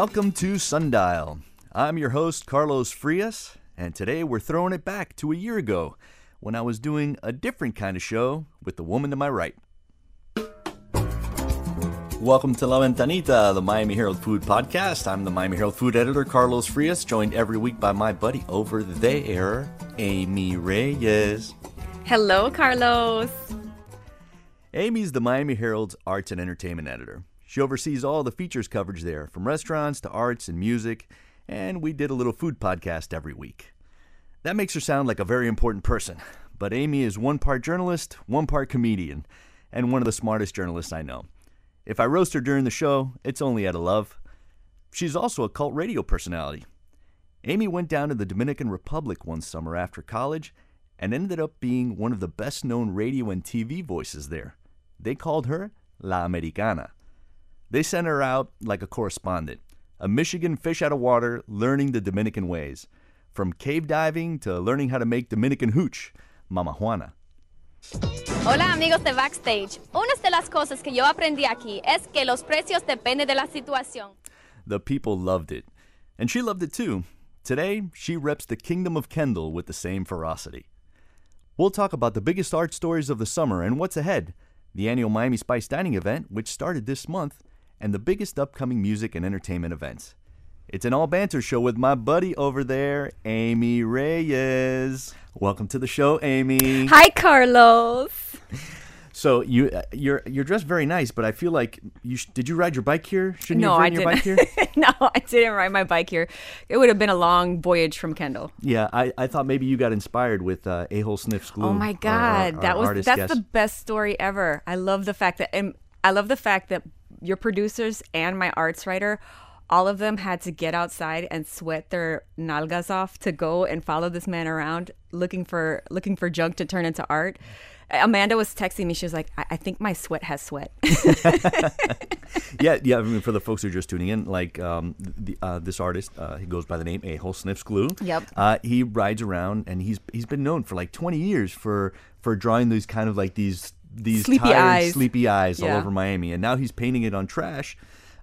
Welcome to Sundial. I'm your host, Carlos Frias, and today we're throwing it back to a year ago when I was doing a different kind of show with the woman to my right. Welcome to La Ventanita, the Miami Herald Food Podcast. I'm the Miami Herald Food Editor, Carlos Frias, joined every week by my buddy over there, Amy Reyes. Hello, Carlos. Amy's the Miami Herald's arts and entertainment editor. She oversees all the features coverage there, from restaurants to arts and music, and we did a little food podcast every week. That makes her sound like a very important person, but Amy is one part journalist, one part comedian, and one of the smartest journalists I know. If I roast her during the show, it's only out of love. She's also a cult radio personality. Amy went down to the Dominican Republic one summer after college and ended up being one of the best known radio and TV voices there. They called her La Americana. They sent her out like a correspondent, a Michigan fish out of water learning the Dominican ways, from cave diving to learning how to make Dominican hooch, Mama Juana. Hola amigos de Backstage. Una de las cosas que yo aprendí aquí es que los precios dependen de la situación. The people loved it. And she loved it too. Today, she reps the kingdom of Kendall with the same ferocity. We'll talk about the biggest art stories of the summer and what's ahead, the annual Miami Spice Dining event, which started this month, and the biggest upcoming music and entertainment events. It's an all banter show with my buddy over there, Amy Reyes. Welcome to the show, Amy. Hi, Carlos. So you uh, you're you're dressed very nice, but I feel like you sh- did you ride your bike here? Shouldn't no, you have I ridden your didn't. bike here? no, I didn't ride my bike here. It would have been a long voyage from Kendall. Yeah, I, I thought maybe you got inspired with uh, Ahol Sniffs Glue. Oh my our- God, our- that our was that's guest. the best story ever. I love the fact that and I love the fact that your producers and my arts writer, all of them had to get outside and sweat their nalgas off to go and follow this man around looking for looking for junk to turn into art. Amanda was texting me. She was like, I, I think my sweat has sweat. yeah, yeah. I mean, for the folks who are just tuning in, like um, the, uh, this artist, uh, he goes by the name Ahol Sniffs Glue. Yep. Uh, he rides around, and he's he's been known for like 20 years for for drawing these kind of like these these Sleepy tired, eyes. sleepy eyes all over Miami, and now he's painting it on trash.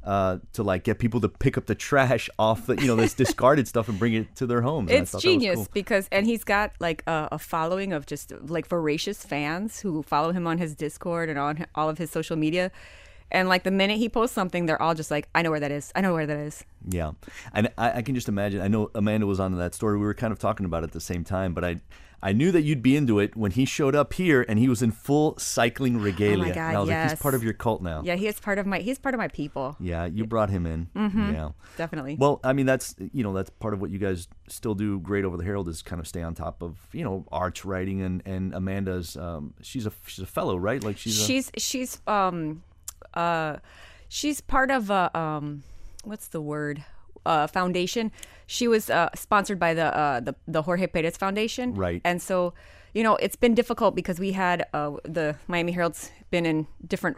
Uh, to like get people to pick up the trash off the you know this discarded stuff and bring it to their homes. It's genius cool. because and he's got like a, a following of just like voracious fans who follow him on his discord and on all of his social media and like the minute he posts something they're all just like i know where that is i know where that is Yeah, and I, I can just imagine. I know Amanda was on that story. We were kind of talking about it at the same time, but I, I knew that you'd be into it when he showed up here and he was in full cycling regalia. Oh my God, and I was like, he's part of your cult now. yeah he is part of my he's part of my people Yeah, you brought him in. Mm-hmm. Yeah. definitely Well, I mean, that's you know that's part of what you guys still do great over the Herald is kind of stay on top of you know arts writing and and Amanda's um she's a she's a fellow right like she's a, she's she's um uh she's part of a um what's the word uh foundation she was uh sponsored by the uh the, the jorge perez foundation Right. and so you know it's been difficult because we had uh the miami herald's been in different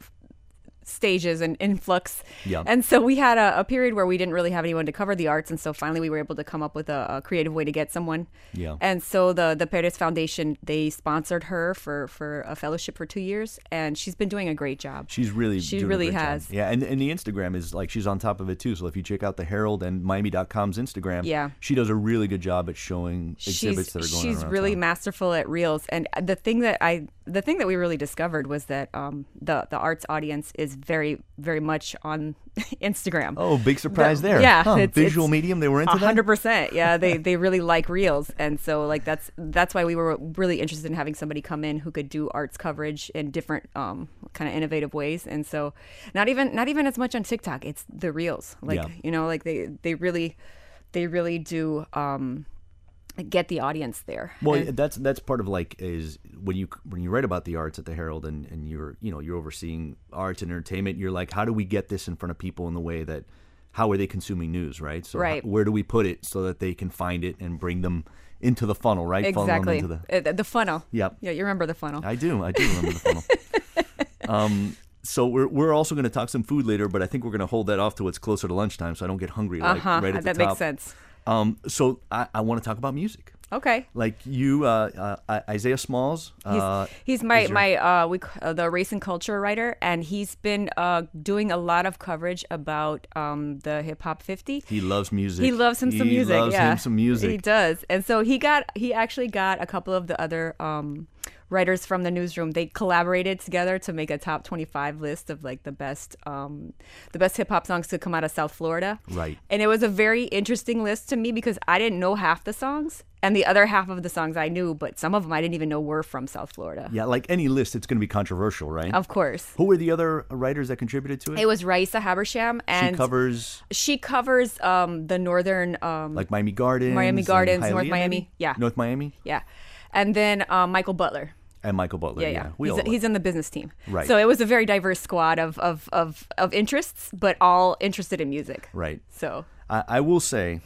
stages and influx Yeah. and so we had a, a period where we didn't really have anyone to cover the arts and so finally we were able to come up with a, a creative way to get someone Yeah. and so the the Perez Foundation they sponsored her for for a fellowship for two years, and she's been doing a great job. She's really She really great job. has. Yeah, and, and the Instagram is like she's on top of it too. So if you check out the Herald and Miami.com's Instagram, Yeah. she does a really good job at showing exhibits she's that are going she's really town. masterful at reels, and the thing that I the thing that we really discovered was that um, the the arts audience is very very much on Instagram. Oh, big surprise The- there. yeah, Huh, it's- visual it's medium. They were into A hundred percent. Yeah, they they really like reels, and so like that's that's why we were really interested in having somebody come in who could do arts coverage in different um kind of innovative ways. And so not even not even as much on TikTok. It's the reels. Like Yeah. you know, like they they really they really do um get the audience there. Well, And- that's that's part of like is when you when you write about the arts at the Herald and, and you're you know you're overseeing arts and entertainment. You're like, how do we get this in front of people in the way that how are they consuming news, right? So Right. how- where do we put it so that they can find it and bring them into the funnel, right? Funnel exactly into the- Uh, the funnel. Yep. Yeah, you remember the funnel. I do. I do remember the funnel. um, so we're we're also going to talk some food later, but I think we're going to hold that off till it's closer to lunchtime, so I don't get hungry uh-huh. right at the top. that makes sense. Um, so I, I want to talk about music. Okay. Like you, uh, uh, Isaiah Smalls. He's, Uh, he's my your- my uh, we uh, the race and culture writer, and he's been uh, doing a lot of coverage about um, the hip hop 50. he loves music. He loves him some He music. loves yeah, him some music. He does, and so he got he actually got a couple of the other um, writers from the newsroom. They collaborated together to make a top twenty five list of like the best um, the best hip hop songs to come out of South Florida. Right. And it was a very interesting list to me because I didn't know half the songs, and the other half of the songs I knew, but some of them I didn't even know were from South Florida. Yeah, like any list, it's going to be controversial, right? Of course. Who were the other writers that contributed to it? It was Raisa Habersham, and she covers she covers um, the northern um, like Miami Gardens, Miami Gardens, North Miami. Yeah. North Miami, Yeah. And then um, Michael Butler. And Michael Butler. Yeah, Yeah, yeah. We he's, all he's in the business team. Right. So it was a very diverse squad of, of, of, of interests, but all interested in music. right. So I, I will say,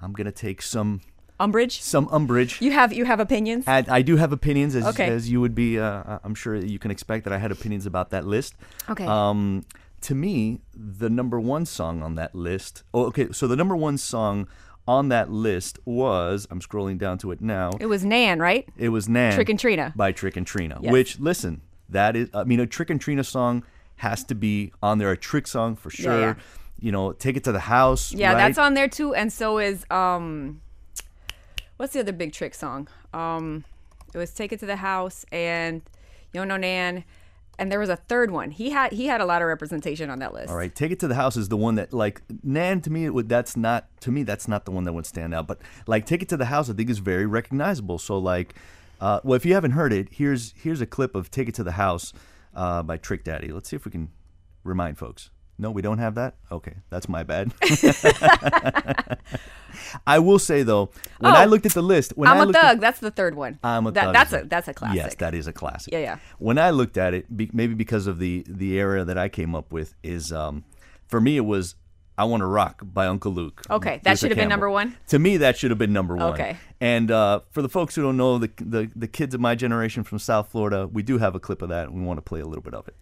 I'm going to take some umbrage. some umbrage. You have you have opinions? And I do have opinions, as, Okay. as you would be. Uh, I'm sure you can expect that I had opinions about that list. Okay. Um, to me, the number one song on that list. Oh, okay. So the number one song on that list was. I'm scrolling down to it now. it was Nan, right? It was Nan. Trick and Trina. by Trick and Trina. Yes. Which, listen, that is. I mean, a Trick and Trina song has to be on there. A Trick song for sure. yeah. You know, take it to the house. Yeah, right? that's on there too, and so is um, what's the other big trick song? Um, it was "Take It to the House" and "Yo No Nan," and there was a third one. He had he had a lot of representation on that list. All right, take it to the house is the one that like Nan to me would that's not to me that's not the one that would stand out. But like take it to the house I think is very recognizable. So like, uh, well if you haven't heard it, here's here's a clip of Take It to the House uh, by Trick Daddy. Let's see if we can remind folks. No, we don't have that. Okay, that's my bad. I will say though, when I Oh, looked at the list, when I'm I a looked at- thug. that's the third one. I'm a That- Thug That's a that's a classic. Yes, that is a classic. Yeah, yeah. When I looked at it, be, maybe because of the the era that I came up with, is um, for me it was "I Want to Rock" by Uncle Luke. Okay, that Luther should have been number one? To me, that should have been number one. Okay. And uh, for the folks who don't know, the, the the kids of my generation from South Florida, we do have a clip of that, and we want to play a little bit of it.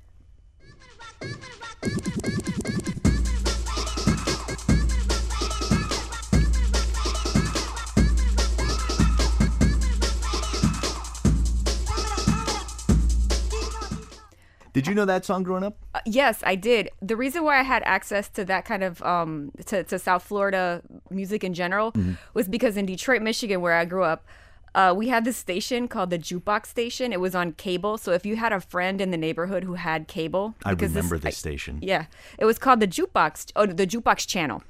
Did you know that song growing up? Uh, yes, I did. The reason why I had access to that kind of um to, to South Florida music in general Mm-hmm. was because in Detroit, Michigan, where I grew up, uh, we had this station called the Jukebox Station. It was on cable, so if you had a friend in the neighborhood who had cable, I remember I- this station. yeah, it was called the Jukebox. Oh, the Jukebox Channel,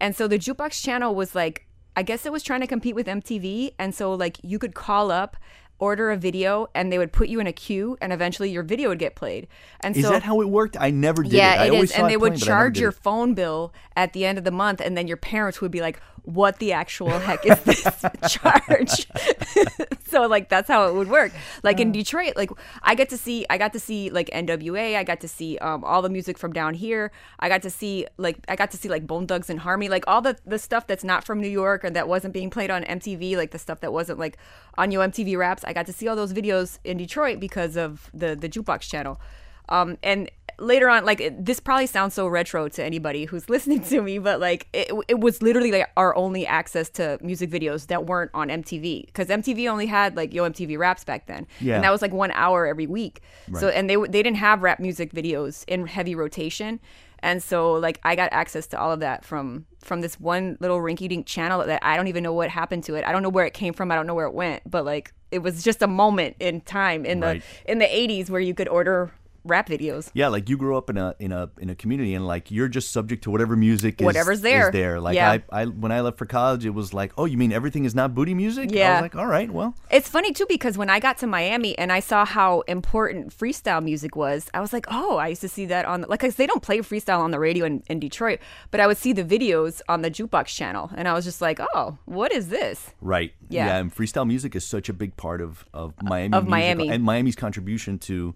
and so the Jukebox Channel was like, I guess it was trying to compete with MTV, and so like you could call up, order a video, and they would put you in a queue, and eventually your video would get played. And Is so that how it worked? I never did yeah, it. I it always is, and they would playing, but I never charge your phone bill at the end of the month, and then your parents would be like, "What the actual heck is this charge?" so like that's how it would work. Like in Detroit, like I get to see, I got to see like NWA, I got to see um, all the music from down here. I got to see like I got to see like Bone Thugs-n-Harmony, like all the the stuff that's not from New York or that wasn't being played on MTV, like the stuff that wasn't like on your MTV Raps. I got to see all those videos in Detroit because of the the jukebox channel. Um, and later on, like it, this probably sounds so retro to anybody who's listening to me, but like it, it was literally like our only access to music videos that weren't on MTV because MTV only had like Yo MTV Raps back then, Yeah. and that was like one hour every week. So and they they didn't have rap music videos in heavy rotation. And so, like, I got access to all of that from from this one little rinky-dink channel that I don't even know what happened to it. I don't know where it came from. I don't know where it went. But like, it was just a moment in time in Right. the in the '80s where you could order rap videos. Yeah, like you grew up in a in a in a community, and like you're just subject to whatever music is, Whatever's there. Is there. Like Yeah. I, I, when I left for college, it was like, oh, you mean everything is not booty music? I Yeah. was like, all right, well, It's funny too because when I got to Miami and I saw how important freestyle music was, I was like, oh, I used to see that on like 'cause they don't play freestyle on the radio in, in Detroit, but I would see the videos on the jukebox channel, and I was just like, oh, what is this? right, Yeah. and freestyle music is such a big part of of uh, Miami Of music Miami. and Miami's contribution to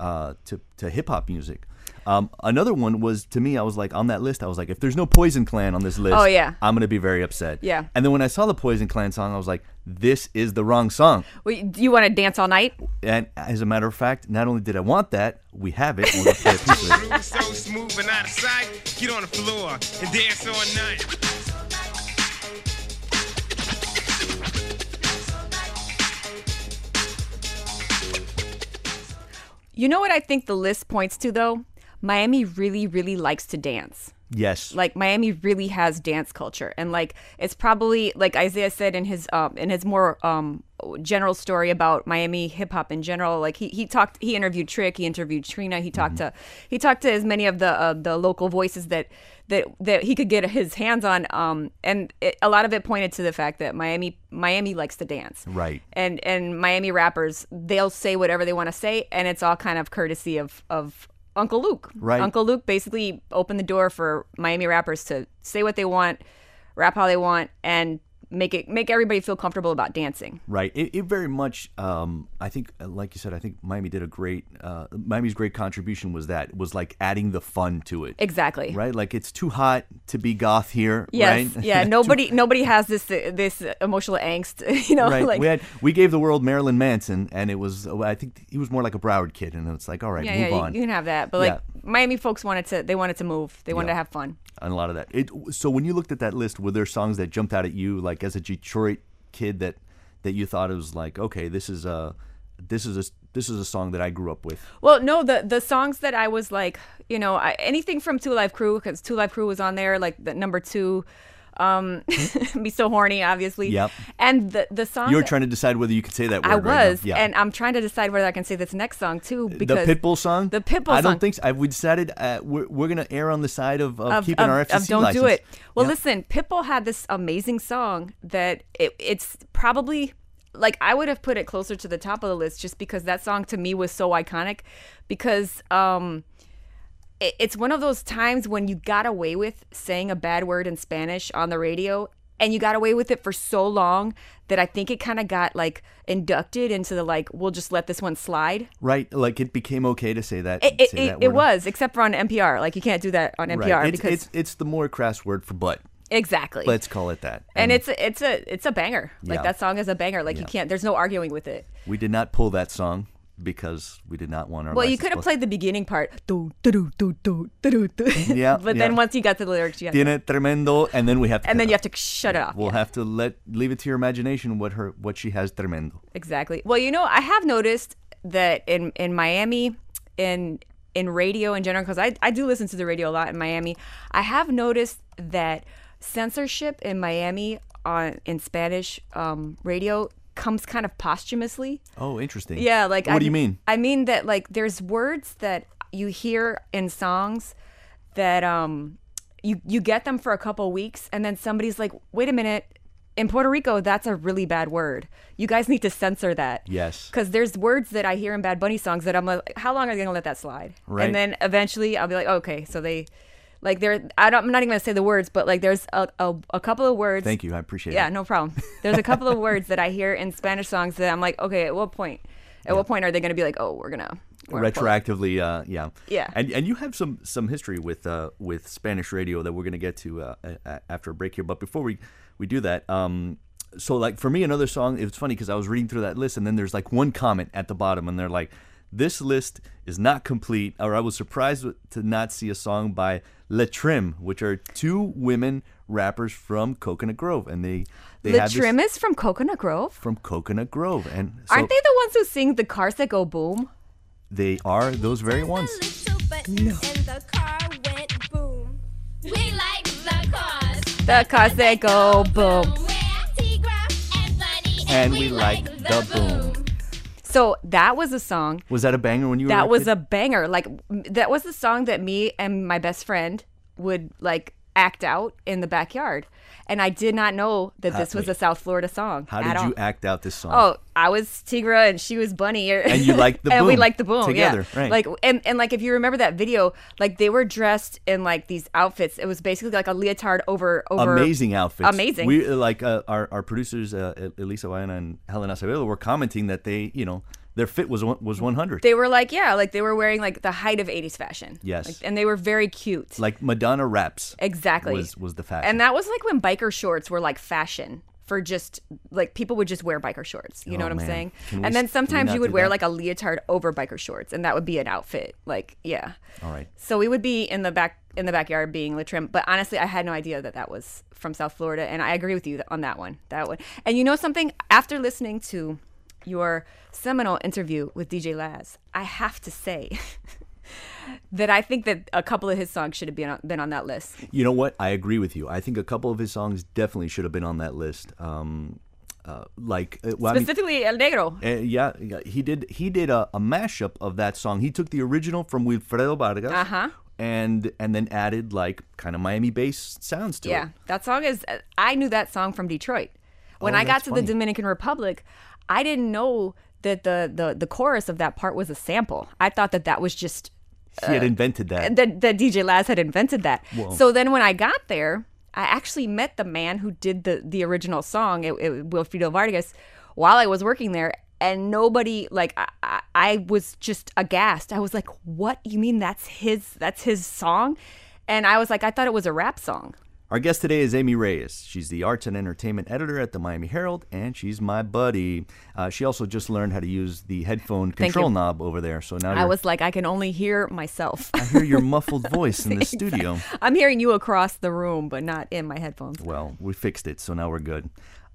uh to to hip hop music. Um, another one was to me. I was like on that list. I was like, if there's no Poison Clan on this list, Oh, yeah. I'm gonna be very upset. Yeah. And then when I saw the Poison Clan song, I was like, this is the wrong song. Wait, do you want to dance all night? And as a matter of fact, not only did I want that, we have it. And we're gonna play a piece of it. You know what I think the list points to though? Miami really, really likes to dance. Yes. Like Miami really has dance culture, and like it's probably like Isaiah said in his um in his more um general story about Miami hip hop in general. Like he he talked, he interviewed Trick, he interviewed Trina, he talked to he talked to as many of the uh, the local voices that that that he could get his hands on. Um, and it, a lot of it pointed to the fact that Miami Miami likes to dance, Right. And and Miami rappers they'll say whatever they want to say, and it's all kind of courtesy of of Uncle Luke. Right. Uncle Luke basically opened the door for Miami rappers to say what they want, rap how they want, and make it make everybody feel comfortable about dancing. Right. It, it very much. Um, I think, uh, like you said, I think Miami did a great. Uh, Miami's great contribution was that was like adding the fun to it. Exactly. Right. Like it's too hot to be goth here. Yes. Right? Yeah. Nobody nobody has this this emotional angst. You know. Right. Like. we had we gave the world Marilyn Manson, and it was I think he was more like a Broward kid, and it's like all right, yeah, move yeah, on. you can have that, but like Yeah. Miami folks wanted to, they wanted to move, they wanted Yeah. to have fun. And a lot of that. It, so when you looked at that list, were there songs that jumped out at you, like as a Detroit kid, that that you thought it was like, okay, this is a this is a this is a song that I grew up with. Well, no, the the songs that I was like, you know, I, anything from Two Live Crew because Two Live Crew was on there, like the number two, um, be so horny, obviously. Yep. And the the song You were trying to decide whether you could say that word. I right was, yeah. and I'm trying to decide whether I can say this next song too the Pitbull song. the Pitbull song. I don't song. think so. I, we decided uh, we're, we're gonna err on the side of, of, of, keeping of- our of don't license. do it. Well, Yeah. listen, Pitbull had this amazing song that it, it's probably like I would have put it closer to the top of the list just because that song to me was so iconic. Because um, it's one of those times when you got away with saying a bad word in Spanish on the radio. And you got away with it for so long that I think it kind of got like inducted into the like, we'll just let this one slide. Right, like it became okay to say that. It, it, say it, that it was, except for on NPR. Like, you can't do that on NPR Right. It's, because. it's it's the more crass word for butt. exactly. Let's call it that. and it's a, it's a it's a banger. Like Yeah. that song is a banger. Like you can't. There's no arguing with it. we did not pull that song because we did not want our. Well, you could have played the beginning part. Do, do, do, do, do, do, do. Yeah, but then yeah. once you got to the lyrics, you Tiene tremendo, and then we have to. and then you have to shut it off. We'll yeah. have to let leave it to your imagination what her what she has tremendo. Exactly. Well, you know, I have noticed that in in Miami, in in radio in general, because I I do listen to the radio a lot in Miami. I have noticed that censorship in Miami on in Spanish um, radio comes kind of posthumously. Oh, interesting. Yeah, like what I, do you mean? I mean that like there's words that you hear in songs that um you you get them for a couple weeks and then somebody's like, "Wait a minute, in Puerto Rico, that's a really bad word. You guys need to censor that." Yes. Because there's words that I hear in Bad Bunny songs that I'm like, "How long are they gonna let that slide?" Right. And then eventually I'll be like, "Okay, so they." Like there, I don't. I'm not even gonna say the words, but like there's a, a, a couple of words. Thank you. I appreciate Yeah, it. Yeah no problem. There's a couple of words that I hear in Spanish songs that I'm like, okay, at what point? At what point are they going to be like, oh, we're gonna we're gonna? Retroactively, uh, yeah, Yeah. and and you have some some history with uh with Spanish radio that we're gonna get to uh, after a break here. But before we we do that, um, so like for me, another song. It's funny because I was reading through that list, and then there's like one comment at the bottom, and they're like, "This list is not complete," or I was surprised to not see a song by L'Trimm, which are two women rappers from Coconut Grove, and they they The have this Trim is from Coconut Grove. from Coconut Grove, and so Aren't they the ones who sing the cars that go boom? they are those very ones. No. And the car went boom. We like the cars. The cars that go boom. We're Tigra and Bunny. And we like the boom. So that was a song. Was that a banger when you were That was kid? a banger. Like that was the song that me and my best friend would like act out in the backyard. And I did not know that this was wait. a South Florida song. How did you all. act out this song? Oh, I was Tigra and she was Bunny. Or, And you liked the and we boom liked the boom together, yeah. right. Like and and like if you remember that video, like they were dressed in like these outfits. It was basically like a leotard over over amazing outfits. Amazing. We like uh, our our producers uh, Elisa Vallana and Helen Acevedo were commenting that they, you know, their fit was was 100. They were like yeah, like they were wearing like the height of '80s fashion. Yes. Like, and they were very cute. like Madonna raps. exactly. Was was the fashion. And that was like when biker shorts were like fashion for just like people would just wear biker shorts. You know Oh, what I'm man. saying? Can we and then we sometimes you would wear that? like a leotard over biker shorts, and that would be an outfit. Like yeah. All right. So we would be in the back in the backyard being L'Trimm, but honestly, I had no idea that that was from South Florida, and I agree with you on that one. That one, and you know something? After listening to your seminal interview with DJ Laz, I have to say that I think that a couple of his songs should have been on, been on that list. You know what? I agree with you. I think a couple of his songs definitely should have been on that list. Um, uh, like, uh, well, I mean, Specifically El Negro. uh, yeah, yeah, he did. He did a, a mashup of that song. He took the original from Wilfredo Vargas, Uh-huh. and and then added like kind of Miami bass sounds to Yeah, it. Yeah, that song is. I knew that song from Detroit. When Oh, I got to funny. the Dominican Republic, I didn't know that the, the the chorus of that part was a sample. I thought that that was just He had uh, invented that. that that DJ Laz had invented that. So then when I got there, I actually met the man who did the the original song, it, it, Wilfredo Vargas, while I was working there. And nobody like I, I, I was just aghast. I was like, "What? You mean that's his? That's his song?" And I was like, "I thought it was a rap song." Our guest today is Amy Reyes. She's the arts and entertainment editor at the Miami Herald, and she's my buddy. Uh, she also just learned how to use the headphone control knob over there. So now I was like, I can only hear myself. I hear your muffled voice in the studio. I'm hearing you across the room, but not in my headphones. Well, we fixed it, so now we're good.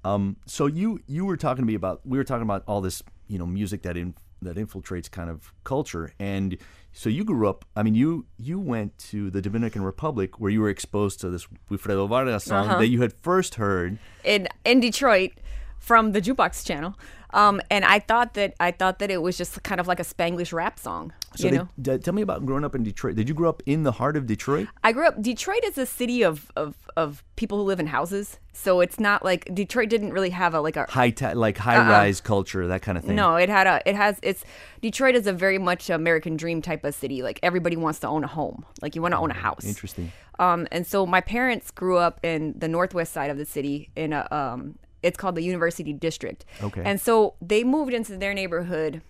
Um, so you you were talking to me about we were talking about all this you know music that in, that infiltrates kind of culture, and so you grew up. I mean, you you went to the Dominican Republic where you were exposed to this Wilfredo Vargas song Uh-huh. that you had first heard. in in Detroit from the jukebox channel. Um, and I thought that I thought that it was just kind of like a Spanglish rap song. So you know, d- tell me about growing up in Detroit. Did you grow up in the heart of Detroit? I grew up. Detroit is a city of, of of people who live in houses, so it's not like Detroit didn't really have a like a High ta- like high rise culture, that kind of thing. Uh-uh. no. It had a it has it's Detroit is a very much American dream type of city. Like everybody wants to own a home. Like you want to own a house. Interesting. Um, and so my parents grew up in the northwest side of the city in a um, it's called the University District. Okay. And so they moved into their neighborhood.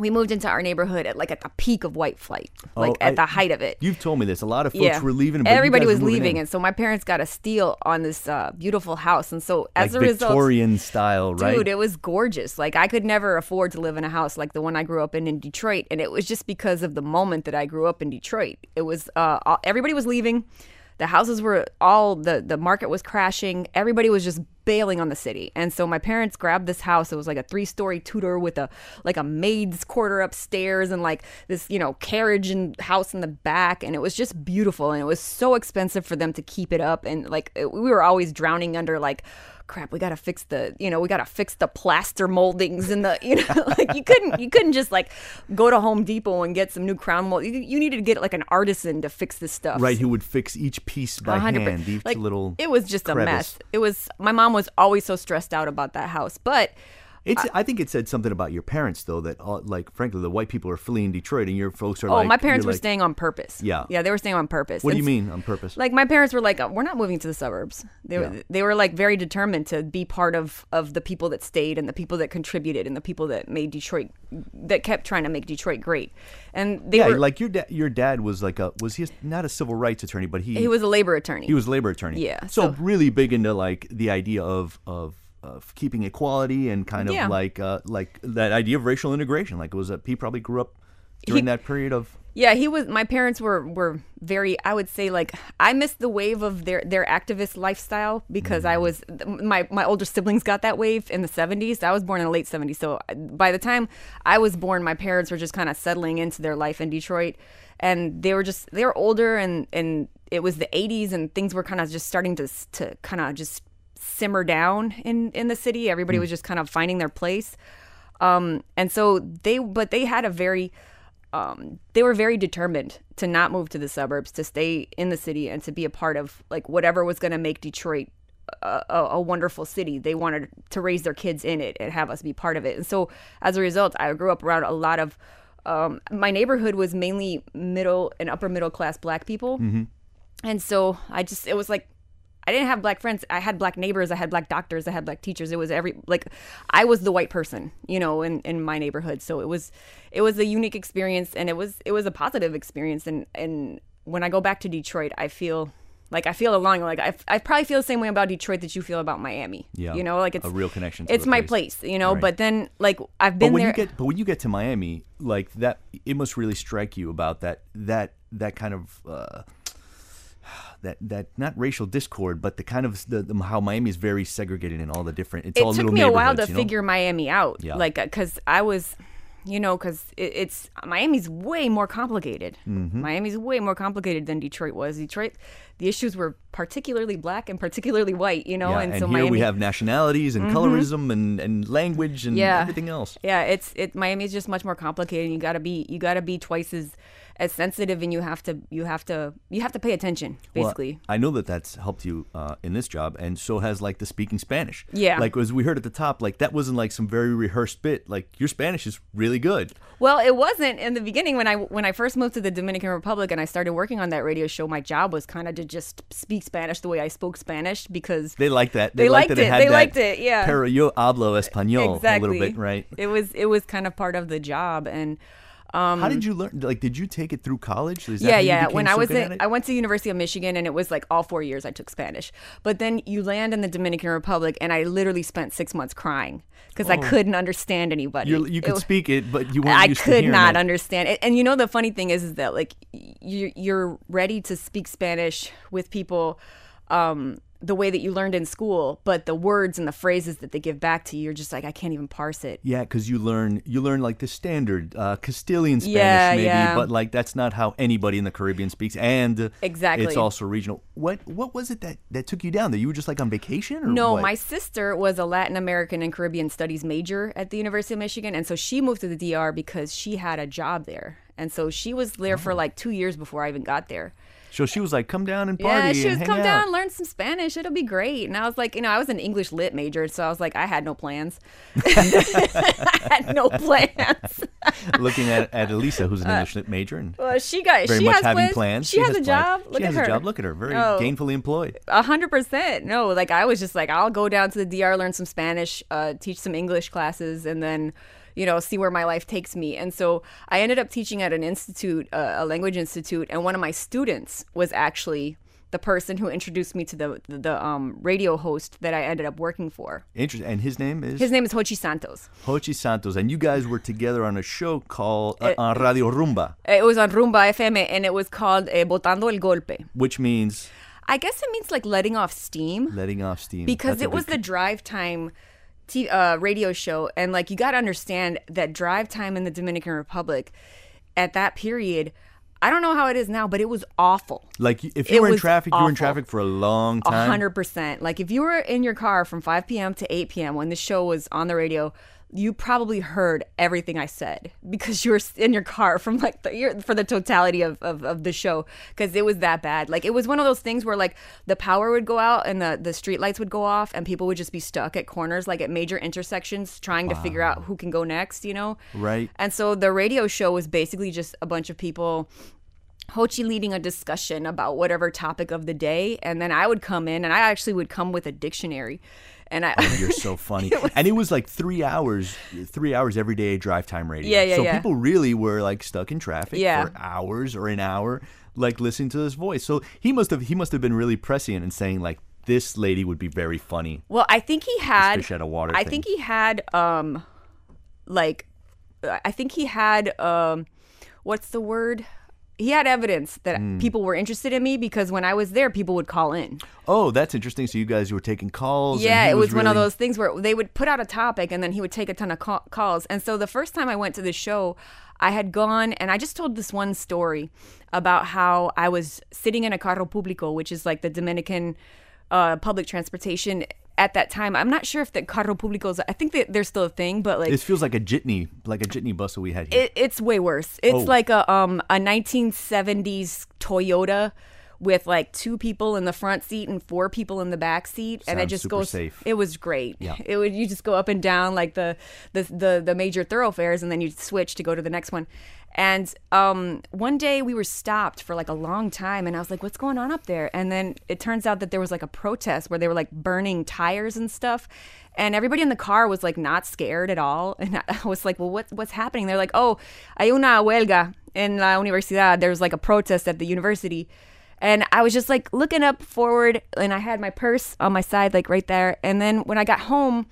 We moved into our neighborhood at like at the peak of white flight, like Oh, at I- the height of it. You've told me this. A lot of folks yeah, were leaving. Everybody was leaving, in. and so my parents got a steal on this uh, beautiful house, and so as like a result, Victorian style, right? Dude, it was gorgeous. Like I could never afford to live in a house like the one I grew up in in Detroit, and it was just because of the moment that I grew up in Detroit. It was uh, all, everybody was leaving, the houses were all the the market was crashing. Everybody was just bailing on the city, and so my parents grabbed this house. It was like a three story Tudor with a like a maid's quarter upstairs and like this you know carriage and house in the back, and it was just beautiful. And it was so expensive for them to keep it up, and like it- we were always drowning under like crap we gotta fix the you know we gotta fix the plaster moldings and the you know like you couldn't you couldn't just like go to home depot and get some new crown mold. You, you needed to get like an artisan to fix this stuff. Right, who would fix each piece by hundred per- hand, each like, little. it was just a mess. It was my mom was always so stressed out about that house but It's. I think it said something about your parents, though, that all, like, frankly, the white people are fleeing Detroit, and your folks are like oh like. my parents were like, staying on purpose Yeah. yeah they were staying on purpose What do you mean on purpose? like my parents were like uh, we're not moving to the suburbs they were Yeah. they were like very determined to be part of of the people that stayed and the people that contributed and the people that made Detroit that kept trying to make Detroit great and they yeah, were like your dad. Your dad was like a was he not a civil rights attorney, but he he was a labor attorney he was a labor attorney. Yeah, So, so- really big into like the idea of of of keeping equality and kind of Yeah. like uh like that idea of racial integration. Like it was a he probably grew up during He- that period of Yeah, he was. My parents were were very. I would say like I missed the wave of their their activist lifestyle because I was my my older siblings got that wave in the seventies. I was born in the late seventies, so by the time I was born, my parents were just kind of settling into their life in Detroit, and they were just they were older and and it was the eighties and things were kind of just starting to to kind of just simmer down in in the city. Everybody was just kind of finding their place. Um, and so they, but they had a very, um, they were very determined to not move to the suburbs, to stay in the city, and to be a part of like whatever was going to make Detroit a, a, a wonderful city. They wanted to raise their kids in it and have us be part of it. And so as a result, I grew up around a lot of. Um, my neighborhood was mainly middle and upper middle class black people, and so I just it was like I didn't have black friends. I had black neighbors. I had black doctors. I had black teachers. It was every like I was the white person, you know, in, in my neighborhood. So it was it was a unique experience, and it was it was a positive experience. And and when I go back to Detroit, I feel like I feel along like I, I probably feel the same way about Detroit that you feel about Miami. Yeah. you know, like it's A real connection to It's my place. place, you know. Right. But then like I've But been when there. you get but when you get to Miami, like that, it must really strike you about that that that kind of uh, that that not racial discord, but the kind of the, the how Miami is very segregated in all the different. It's all it took me a while to you know? figure Miami out. Yeah. Like, because I was, you know, because it, it's Miami's way more complicated. Mm-hmm. Miami's way more complicated than Detroit was. Detroit, the issues were particularly black and particularly white. You know, Yeah, and, and so here Miami. we have nationalities and colorism and, and language and Yeah. everything else. Yeah, it's it. Miami's just much more complicated. You gotta be you gotta be twice as as sensitive, and you have to you have to you have to pay attention. Well, Basically, I know that that's helped you uh, in this job, and so has like the speaking Spanish. Yeah. Like as we heard at the top, like that wasn't like some very rehearsed bit. Like your Spanish is really good. Well, it wasn't in the beginning when I when I first moved to the Dominican Republic and I started working on that radio show. My job was kind of to just speak Spanish the way I spoke Spanish because They liked that. They liked liked that it. had They liked it, yeah. Pero yo hablo español exactly a little bit, right? It was it was kind of part of the job and. Um, How did you learn? Like, did you take it through college? Is that yeah, yeah. When so I was good in, at? I went to the University of Michigan, and it was like all four years I took Spanish. But then you land in the Dominican Republic, and I literally spent six months crying because I couldn't understand anybody. Oh. You're, you could was- speak it, but you weren't I could not it. understand it. And you know the funny thing is, is that like you're you're ready to speak Spanish with people um, the way that you learned in school, but the words and the phrases that they give back to you, you're just like I can't even parse it. Yeah, because you learn you learn like the standard uh, Castilian Spanish, Yeah, maybe, yeah. but like that's not how anybody in the Caribbean speaks, and Exactly. it's also regional. What what was it that that took you down there? You were just like on vacation, or No, what? my sister was a Latin American and Caribbean studies major at the University of Michigan, and so she moved to the DR because she had a job there, and so she was there Oh. for like two years before I even got there. So she was like, "Come down and party yeah, she was come out." down, learn some Spanish. It'll be great. And I was like, you know, I was an English lit major, so I was like, I had no plans. I had no plans. Looking at at Elisa, who's an English lit major, and Well, she got very she much has having plans. plans. She, has, a plans. job. Look she at has her. a job. Look at her, very Oh. gainfully employed. A hundred percent. No, like I was just like, I'll go down to the DR, learn some Spanish, uh, teach some English classes, and then, you know, see where my life takes me. And so I ended up teaching at an institute, uh, a language institute, and one of my students was actually the person who introduced me to the the um, radio host that I ended up working for. Interesting. And his name is His name is Jochy Santos. Jochy Santos, and you guys were together on a show called uh, on Radio Rumba, It was on Rumba FM, and it was called eh, Botando el Golpe. which means I guess it means like letting off steam. letting off steam. because That's it was the drive time t- uh, radio show and like you got to understand that drive time in the dominican republic at that period i don't know how it is now but it was awful. Like if it you were in traffic, you were in traffic for a long time. hundred percent. Like if you were in your car from 5 p.m to 8 p.m when the show was on the radio you probably heard everything I said because you were in your car from like the, for the totality of, of, of the show because it was that bad. Like it was one of those things where like the power would go out and the, the street lights would go off and people would just be stuck at corners like at major intersections trying to figure out who can go next, you know? Right. And so the radio show was basically just a bunch of people Jochy leading a discussion about whatever topic of the day, and then I would come in, and I actually would come with a dictionary, and I. You're so funny. and it was like three hours, three hours every day drive time radio. Yeah, yeah, So yeah. people really were like stuck in traffic Yeah. for hours or an hour, like listening to this voice. So he must have he must have been really prescient and saying like this lady would be very funny. Well, I think he had. fish out of water I thing. think he had, um, like, I think he had, um, what's the word? He had evidence that Hmm. people were interested in me because when I was there, people would call in. Oh, that's interesting. So you guys were taking calls. Yeah, it was, one of those things where they would put out a topic and then he would take a ton of ca- calls. And so the first time I went to the show, I had gone and I just told this one story about how I was sitting in a carro público, which is like the Dominican uh, public transportation at that time. I'm not sure if the carro públicos, I think that they're still a thing, but like This feels like a jitney, like a jitney bus that we had here. it, it's way worse. It's Oh. like a um a 1970s Toyota with like two people in the front seat and four people in the back seat, and it just goes. safe. It was great. Yeah. It would you just go up and down like the the the, the major thoroughfares, and then you switch to go to the next one. And um, one day we were stopped for like a long time, and I was like, "What's going on up there?" And then it turns out that there was like a protest where they were like burning tires and stuff, and everybody in the car was like not scared at all. And I was like, "Well, what what's happening?" They're like, "Oh, hay una huelga en la universidad." There was like a protest at the university. And I was just like looking up forward, and I had my purse on my side, like right there. And then when I got home,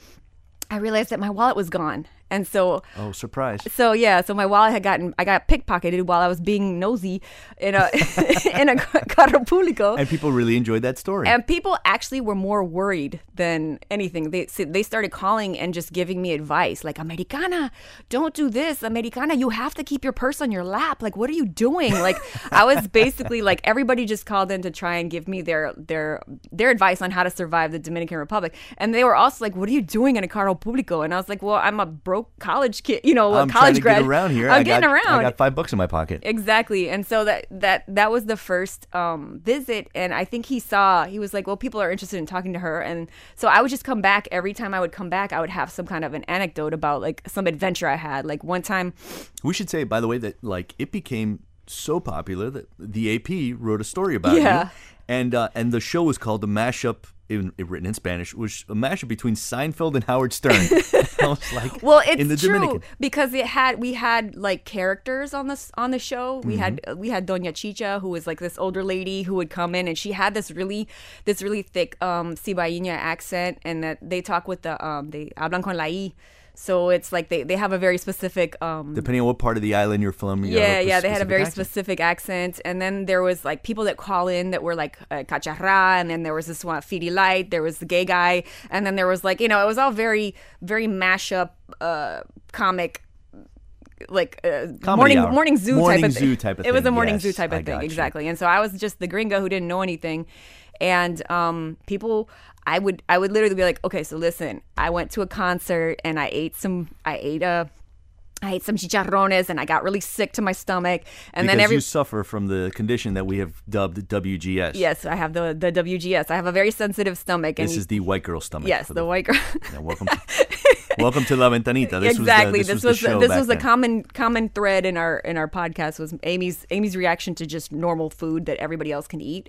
I realized that my wallet was gone. And so Oh, surprise. so yeah, so my wallet had gotten I got pickpocketed while I was being nosy in a in a carro público. And people really enjoyed that story. And people actually were more worried than anything. They they started calling and just giving me advice, like Americana, don't do this. Americana, you have to keep your purse on your lap. Like, what are you doing? Like, I was basically like everybody just called in to try and give me their their their advice on how to survive the Dominican Republic. And they were also like, "What are you doing in a carro público?" And I was like, "Well, I'm a broke college kid, you know, a I'm college grad. get around here. I'm I getting got, around." I got five bucks in my pocket. Exactly. And so that that that was the first um, visit and I think he saw he was like, "Well, people are interested in talking to her." And so I would just come back every time I would come back, I would have some kind of an anecdote about like some adventure I had. Like one time We should say, by the way, that like it became so popular that the AP wrote a story about Yeah. you, and uh, and the show was called the mashup. In, it written in Spanish, was a mashup between Seinfeld and Howard Stern. Like, Well, it's in the true Dominican. because it had we had like characters on this on the show. We had Mm-hmm. we had Doña Chicha, who was like this older lady who would come in, and she had this really this really thick um Cibaeña accent, and that they talk with the um they hablan con la i. So it's like they, they have a very specific um Depending on what part of the island you're from, you yeah, yeah, they had a very accent. specific accent. And then there was like people that call in that were like uh, cacharra, and then there was this one Fidi Light, there was the gay guy, and then there was like you know it was all very very mashup uh, comic. Like uh, morning hour. morning zoo Morning type of zoo thing. type of thing. It was a morning yes, zoo type I of thing, got you. exactly. And so I was just the gringo who didn't know anything, and um, people I would I would literally be like, okay, so listen, I went to a concert and I ate some I ate a I ate some chicharrones and I got really sick to my stomach. And because then every you suffer from the condition that we have dubbed WGS. yes, I have the the WGS. I have a very sensitive stomach. And This is the white girl stomach. yes, for the white girl. Yeah, welcome, to, welcome to La Ventanita. This exactly. Was the, this was, was the show this was a common common thread in our in our podcast was Amy's Amy's reaction to just normal food that everybody else can eat.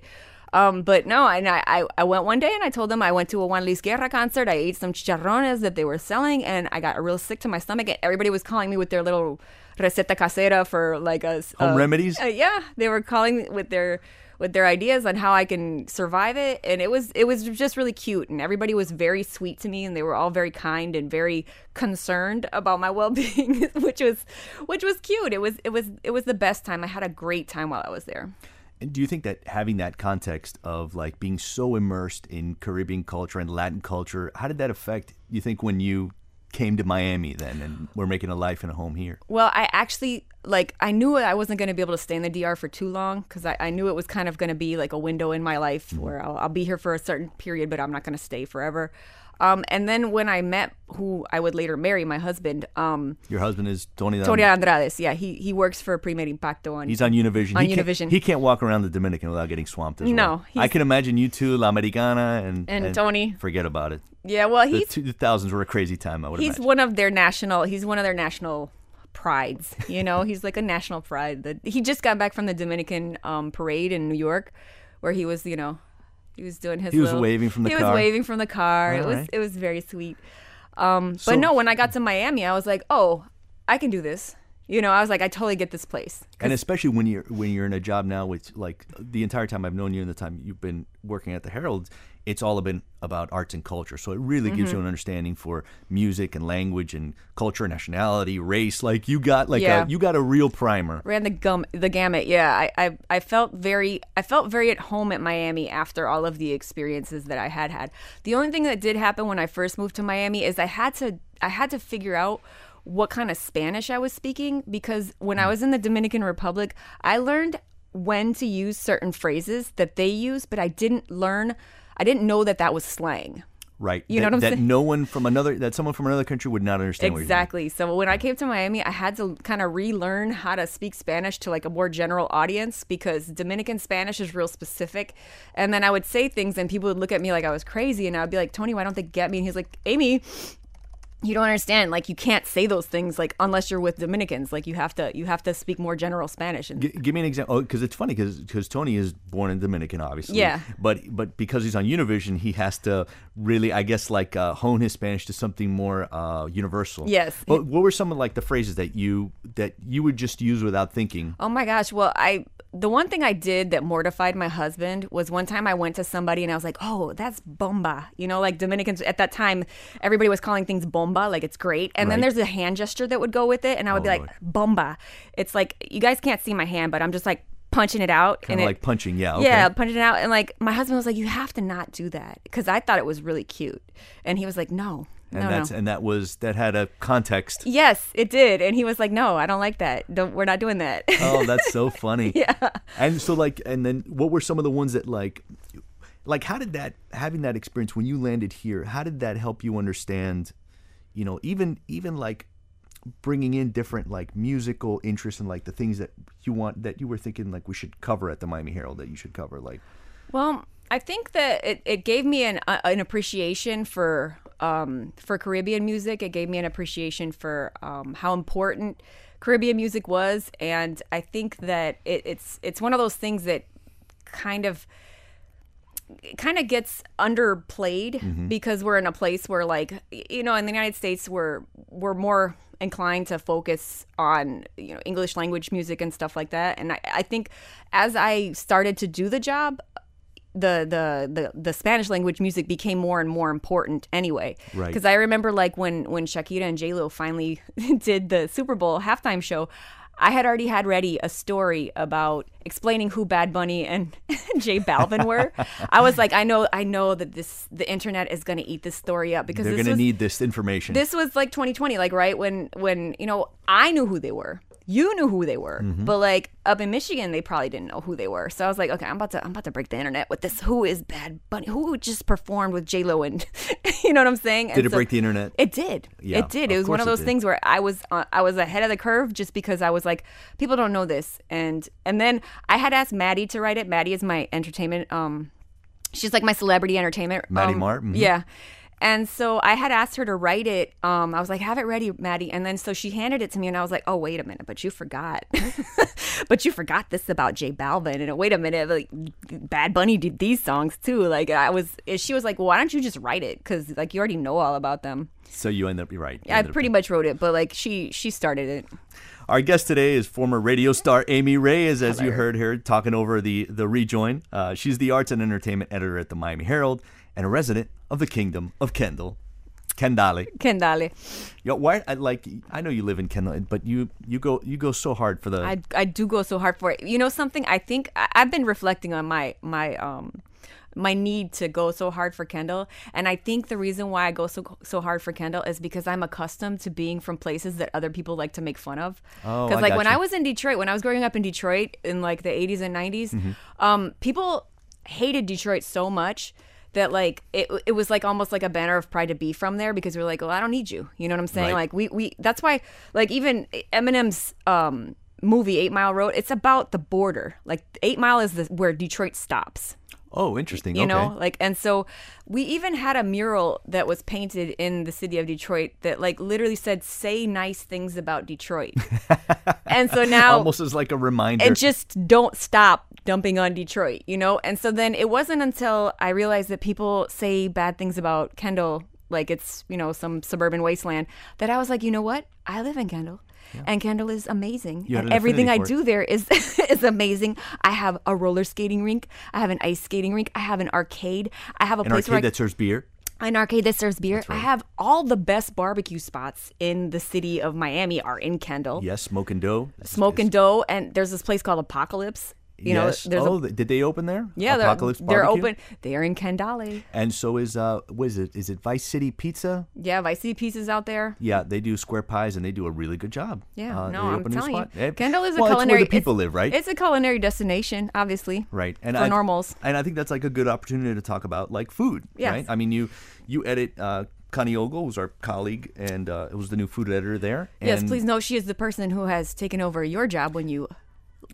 Um, but no, and I, I, I went one day and I told them I went to a Juan Luis Guerra concert. I ate some chicharrones that they were selling, and I got real sick to my stomach. And everybody was calling me with their little receta casera for like a Home uh, remedies? uh, yeah, they were calling with their with their ideas on how I can survive it, and it was it was just really cute, and everybody was very sweet to me, and they were all very kind and very concerned about my well being, which was which was cute. It was it was it was the best time. I had a great time while I was there. And do you think that having that context of like being so immersed in Caribbean culture and Latin culture, how did that affect you think when you came to Miami then and we're making a life and a home here? Well, I actually like I knew I wasn't going to be able to stay in the DR for too long because I, I knew it was kind of going to be like a window in my life mm-hmm. where I'll, I'll be here for a certain period, but I'm not going to stay forever. Um, and then when I met who I would later marry, my husband, um, Your husband is Tony. Tony Dandrades. Yeah, he he works for Primer Impacto on. He's on Univision. On he can't- Univision. he can't walk around the Dominican without getting swamped as No, well. I can imagine you two, La Americana, and, And Tony. Forget about it. yeah, well, he. The two thousands were a crazy time. I would he's imagine. one of their national. He's one of their national prides. You know, he's like a national pride. That he just got back from the Dominican um, parade in New York, where he was, you know, he was doing his. He was little- waving from the he car? was waving from the car. it All was it was very sweet. Um, So- but no, when I got to Miami, I was like, oh, I can do this. You know, I was like, I totally get this place. and especially when you're when you're in a job now which like the entire time I've known you and the time you've been working at the Herald, it's all been about arts and culture. So it really gives Mm-hmm. you an understanding for music and language and culture, nationality, race. Like you got like Yeah. a you got a real primer. ran the gum the gamut yeah I, I i felt very i felt very at home at miami after all of the experiences that i had had the only thing that did happen when i first moved to miami is i had to i had to figure out what kind of spanish i was speaking because when i was in the dominican republic i learned when to use certain phrases that they use but i didn't learn i didn't know that that was slang Right. You know what I'm that saying? no one from another that someone from another country would not understand what you're. Exactly. So when I came to Miami, I had to kind of relearn how to speak Spanish to like a more general audience because Dominican Spanish is real specific. And then I would say things and people would look at me like I was crazy and I would be like, "Tony, why don't they get me?" And he's like, "Amy, you don't understand. Like you can't say those things like unless you're with Dominicans. Like you have to you have to speak more general Spanish." And G- give me an example. Oh, because it's funny because Tony is born in Dominican, obviously. Yeah. But but because he's on Univision, he has to really, I guess, like uh, hone his Spanish to something more uh, universal. Yes. But what were some of like the phrases that you that you would just use without thinking? Oh my gosh. Well, I the one thing I did that mortified my husband was one time I went to somebody and I was like, "Oh, that's bomba," you know, like Dominicans at that time, everybody was calling things bomba, like it's great, and then there's a hand gesture that would go with it, and I would Oh, be like, Lord. "Bomba." It's like you guys can't see my hand, but I'm just like punching it out, Kind and of it- like punching. Yeah. Okay. yeah, punching it out, and like my husband was like, "You have to not do that," because I thought it was really cute, and he was like, "No, And no, that's no." and that was that had a context. Yes, it did, and he was like, "No, I don't like that. Don't, we're not doing that." Oh, that's so funny. yeah. And so like and then what were some of the ones that like like how did that having that experience when you landed here, how did that help you understand, you know, even even like bringing in different like musical interests and like the things that you want that you were thinking like we should cover at the Miami Herald that you should cover like Well, I think that it, it gave me an uh, an appreciation for um, for Caribbean music. It gave me an appreciation for um, how important Caribbean music was, and I think that it, it's it's one of those things that kind of kind of gets underplayed mm-hmm. because we're in a place where like you know in the united states we're we're more inclined to focus on you know english language music and stuff like that and i, I think as i started to do the job the, the the the Spanish language music became more and more important anyway. Right. Because I remember like when when Shakira and J Lo finally did the Super Bowl halftime show, I had already had ready a story about explaining who Bad Bunny and J Balvin were. I was like, I know, I know that this the internet is going to eat this story up because they're going to need this information. this was like 2020 like right when when you know i knew who they were you knew who they were Mm-hmm. but like up in michigan they probably didn't know who they were so i was like okay i'm about to i'm about to break the internet with this who is bad bunny who just performed with j-lo and you know what i'm saying did And it so- break the internet? it did. Yeah, it did. It was one of those things where I was uh, I was ahead of the curve just because I was like, people don't know this, and and then I had asked Maddie to write it. Maddie is my entertainment. Um, she's like my celebrity entertainment. Maddie um, Marr, mhm. Yeah. And so I had asked her to write it. Um, I was like, have it ready, Maddie. And then so she handed it to me, and I was like, oh, wait a minute, but you forgot. but you forgot this about J Balvin. And wait a minute, like Bad Bunny did these songs too. Like I was, she was like, well, why don't you just write it? Because like you already know all about them. So you end up you're right. You I ended up- pretty much wrote it, but like she she started it. Our guest today is former radio star Amy Reyes, as you heard her talking over the the rejoin. Uh, she's the arts and entertainment editor at the Miami Herald and a resident of the Kingdom of Kendall, Kendale. Kendale. Yo, why? I like. I know you live in Kendall, but you you go you go so hard for the. I I do go so hard for it. You know something? I think I, I've been reflecting on my my um my need to go so hard for Kendall, and I think the reason why I go so so hard for Kendall is because I'm accustomed to being from places that other people like to make fun of. Oh, Because I like when you. I was in Detroit, when I was growing up in Detroit in like the 80s and 90s, Mm-hmm. um, people hated Detroit so much that like it, it was like almost like a banner of pride to be from there because we're like, well, I don't need you. You know what I'm saying? Right. Like we we that's why like even Eminem's um movie Eight Mile Road, it's about the border. Like Eight Mile is the, where Detroit stops. oh, interesting. You okay. know, like and so we even had a mural that was painted in the city of Detroit that like literally said "Say nice things about Detroit," and so now Almost as like a reminder. and just don't stop dumping on Detroit, you know? And so then it wasn't until I realized that people say bad things about Kendall, like it's, you know, some suburban wasteland, that I was like, you know what? I live in Kendall. And Kendall is amazing. And an everything I do there is is amazing. I have a roller skating rink. I have an ice skating rink. I have an arcade. I have a an place where arcade I, that serves beer. an arcade that serves beer. I have all the best barbecue spots in the city of Miami are in Kendall. Yes, smoke and dough. Smoke and dough, and there's this place called Apocalypse. You yes. know, there's oh, a, did they open there? yeah, they're, Apocalypse they're open. They're in Kendale. And so is uh, what is it? Is it Vice City Pizza? Yeah, Vice City Pieces out there. Yeah, they do square pies and they do a really good job. Yeah, Uh, no, they I'm open a new telling you, spot. Kendall is a well, culinary. It's where the people live, right? It's a culinary destination, obviously. right. And for I, normals. And I think that's like a good opportunity to talk about like food. Yes. Right. I mean, you you edit. Uh, Connie Ogle was our colleague and uh, was the new food editor there. Yes, please know she is the person who has taken over your job when you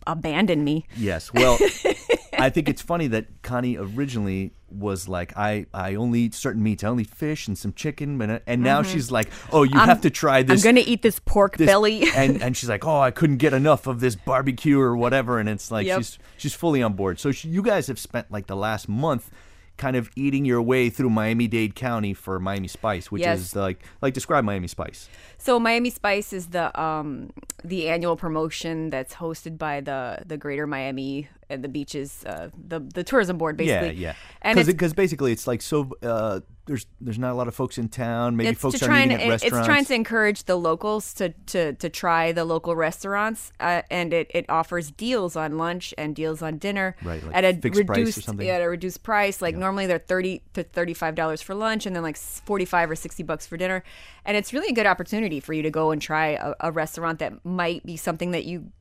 abandoned me. Yes. Well, I think it's funny that Connie originally was like, I, I only eat certain meats. I only fish and some chicken. And, and now she's like, oh, you have to try Mm-hmm. I'm gonna eat this pork this- belly. and and she's like, oh, I couldn't get enough of this barbecue or whatever. And it's like Yep. she's she's fully on board. So she, you guys have spent like the last month. Kind of eating your way through Miami-Dade County for Miami Spice, which Yes. is like like describe Miami Spice. So Miami Spice is the um the annual promotion that's hosted by the the Greater Miami and the beaches, uh, the the tourism board, basically. Yeah, yeah. And Because basically it's like so. Uh, there's there's not a lot of folks in town. Maybe it's folks and eating at it- it's trying to encourage the locals to to to try the local restaurants, uh, and it, it offers deals on lunch and deals on dinner Right, like at a fixed price or reduced something? yeah, at a reduced price. Like normally they're thirty to thirty five dollars for lunch, and then like forty five or sixty bucks for dinner. And it's really a good opportunity for you to go and try a, a restaurant that might be something that you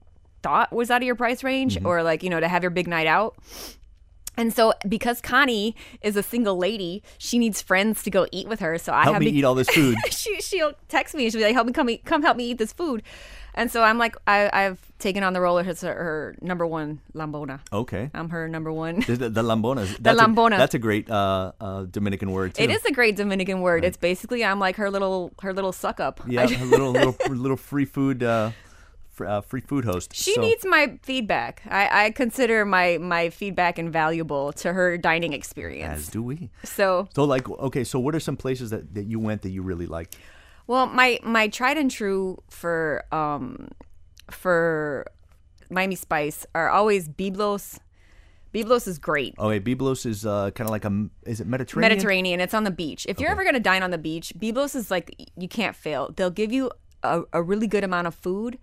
thought was out of your price range, Mm-hmm. or like you know to have your big night out. And so, because Connie is a single lady, she needs friends to go eat with her. So I Help have me to- eat all this food. she she'll text me and she'll be like, "Help me come eat, come help me eat this food." And so I'm like, I, I've taken on the role of her, her number one lambona. okay. I'm her number one. The, the, the lambona. That's A, lambona. that's a great uh, uh, Dominican word too. It is a great Dominican word. It's basically I'm like her little her little suck up. Yeah, a little little little free food uh, uh, free food host. She So- needs my feedback. I, I consider my my feedback invaluable to her dining experience. As do we. So So like okay, so what are some places that, that you went that you really liked? Well, my my tried and true for um for Miami Spice are always Byblos. Byblos is great. Oh, okay, Byblos is uh, kind of like a is it Mediterranean? Mediterranean. It's on the beach. If you're ever gonna dine on the beach, Byblos is like you can't fail. They'll give you a, a really good amount of food,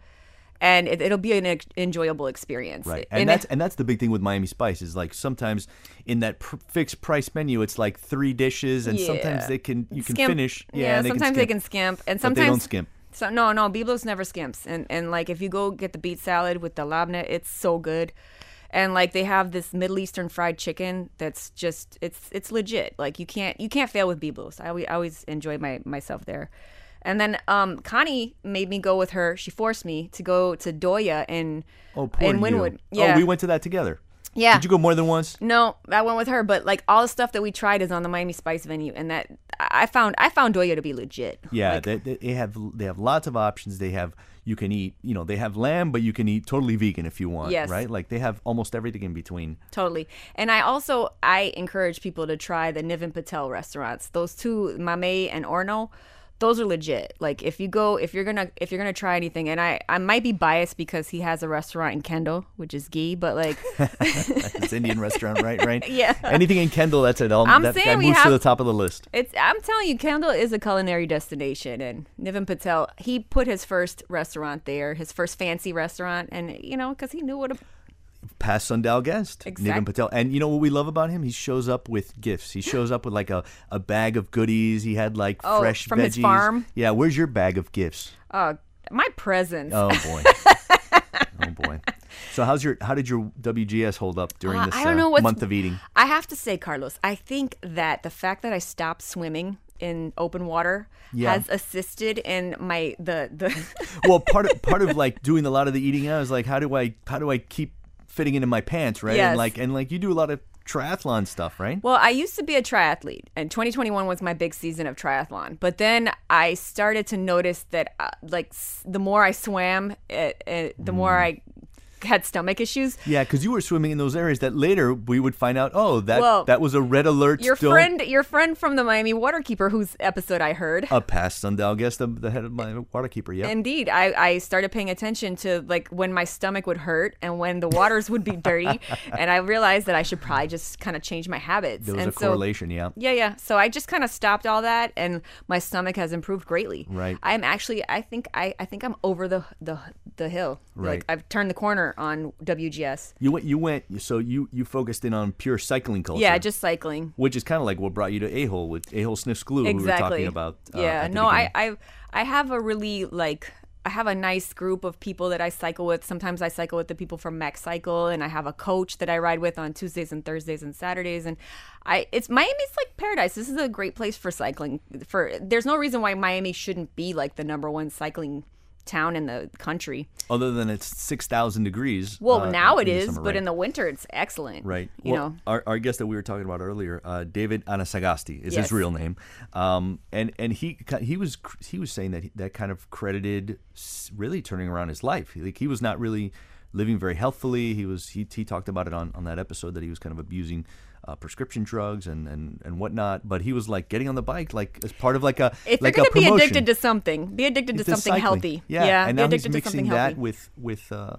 and it, it'll be an ex- enjoyable experience. Right, and And that's it- and that's the big thing with Miami Spice is like sometimes in that pr- fixed price menu it's like three dishes, and sometimes they can you can skimp. finish. Yeah, and sometimes they can skimp, and But sometimes they don't skimp. So no, no, Byblos never skimps, and and like if you go get the beet salad with the labneh, it's so good, and like they have this Middle Eastern fried chicken that's just it's it's legit. Like you can't you can't fail with Byblos. I always, I always enjoy my myself there. And then um, Connie made me go with her. She forced me to go to Doya in Oh, poor in you. Wynwood. Yeah, Oh, we went to that together. Yeah. Did you go more than once? no, I went with her, but like all the stuff that we tried is on the Miami Spice venue, and that I found I found Doya to be legit. Yeah, Like, they, they they have they have lots of options. They have you can eat you know they have lamb, but you can eat totally vegan if you want. Yes. right. Like they have almost everything in between. Totally. And I also I encourage people to try the Niven Patel restaurants. Those two, Mamey and Orno, those are legit. Like if you go if you're gonna if you're gonna try anything, and I I might be biased because he has a restaurant in Kendall, which is ghee, but like It's Indian restaurant, right? Right. Yeah. Anything in Kendall, that's it. I'll, I'm that, saying that we moves to the top of the list. it's I'm telling you, Kendall is a culinary destination, and Niven Patel he put his first restaurant there, his first fancy restaurant, and you know because he knew what a past sundial guest, Exact- Niven Patel. And you know what we love about him? He shows up with gifts. He shows up with like a, a bag of goodies. He had like Oh, fresh from veggies. his farm? Yeah, where's your bag of gifts? uh, my presence. Oh boy. oh boy. So how's your how did your WGS hold up during Uh, this I don't uh, know what's- month of eating? I have to say, Carlos, I think that the fact that I stopped swimming in open water Yeah. has assisted in my the the. Well, part of part of like doing a lot of the eating out is like how do I how do I keep fitting into my pants, right? Yes. And like and like you do a lot of triathlon stuff, right? well, I used to be a triathlete, and 2021 was my big season of triathlon. But then I started to notice that, uh, like, s- the more I swam, it, it, the more Mm. I had stomach issues. Yeah, because you were swimming in those areas that later we would find out. Oh, that Well, that was a red alert. Your don't- friend, your friend from the Miami Waterkeeper, whose episode I heard. a past sundial guest, the, the head of Miami Waterkeeper. Yeah. Indeed, I, I started paying attention to like when my stomach would hurt and when the waters would be dirty, and I realized that I should probably just kind of change my habits. there was and a so, correlation. Yeah. Yeah, yeah. So I just kind of stopped all that, and my stomach has improved greatly. Right. I'm actually, I think, I, I think I'm over the the the hill. Right. Like I've turned the corner on WGS. You went. You went. So you you focused in on pure cycling culture. Yeah, just cycling. which is kind of like what brought you to Ahol with Ahol Sniffs Glue. who we were exactly. talking about. uh, yeah. No, I. I I have a really like. I have a nice group of people that I cycle with. Sometimes I cycle with the people from Max Cycle, and I have a coach that I ride with on Tuesdays and Thursdays and Saturdays. And I, it's Miami's like paradise. This is a great place for cycling. For there's no reason why Miami shouldn't be like the number one cycling town in the country. Other than it's six thousand degrees. Well, uh, now it is, but in the winter it's excellent. Right. You well, know. our, our guest that we were talking about earlier, uh, David Anasagasti, is Yes. his real name, um, and and he he was he was saying that he, that kind of credited really turning around his life. Like he was not really living very healthfully. He was he he talked about it on on that episode that he was kind of abusing. Uh, prescription drugs and, and, and whatnot, but he was like getting on the bike like as part of like a If like you're gonna be addicted to something, be addicted to something cycling. healthy. Yeah, yeah and be now he's addicted to mixing that with with uh,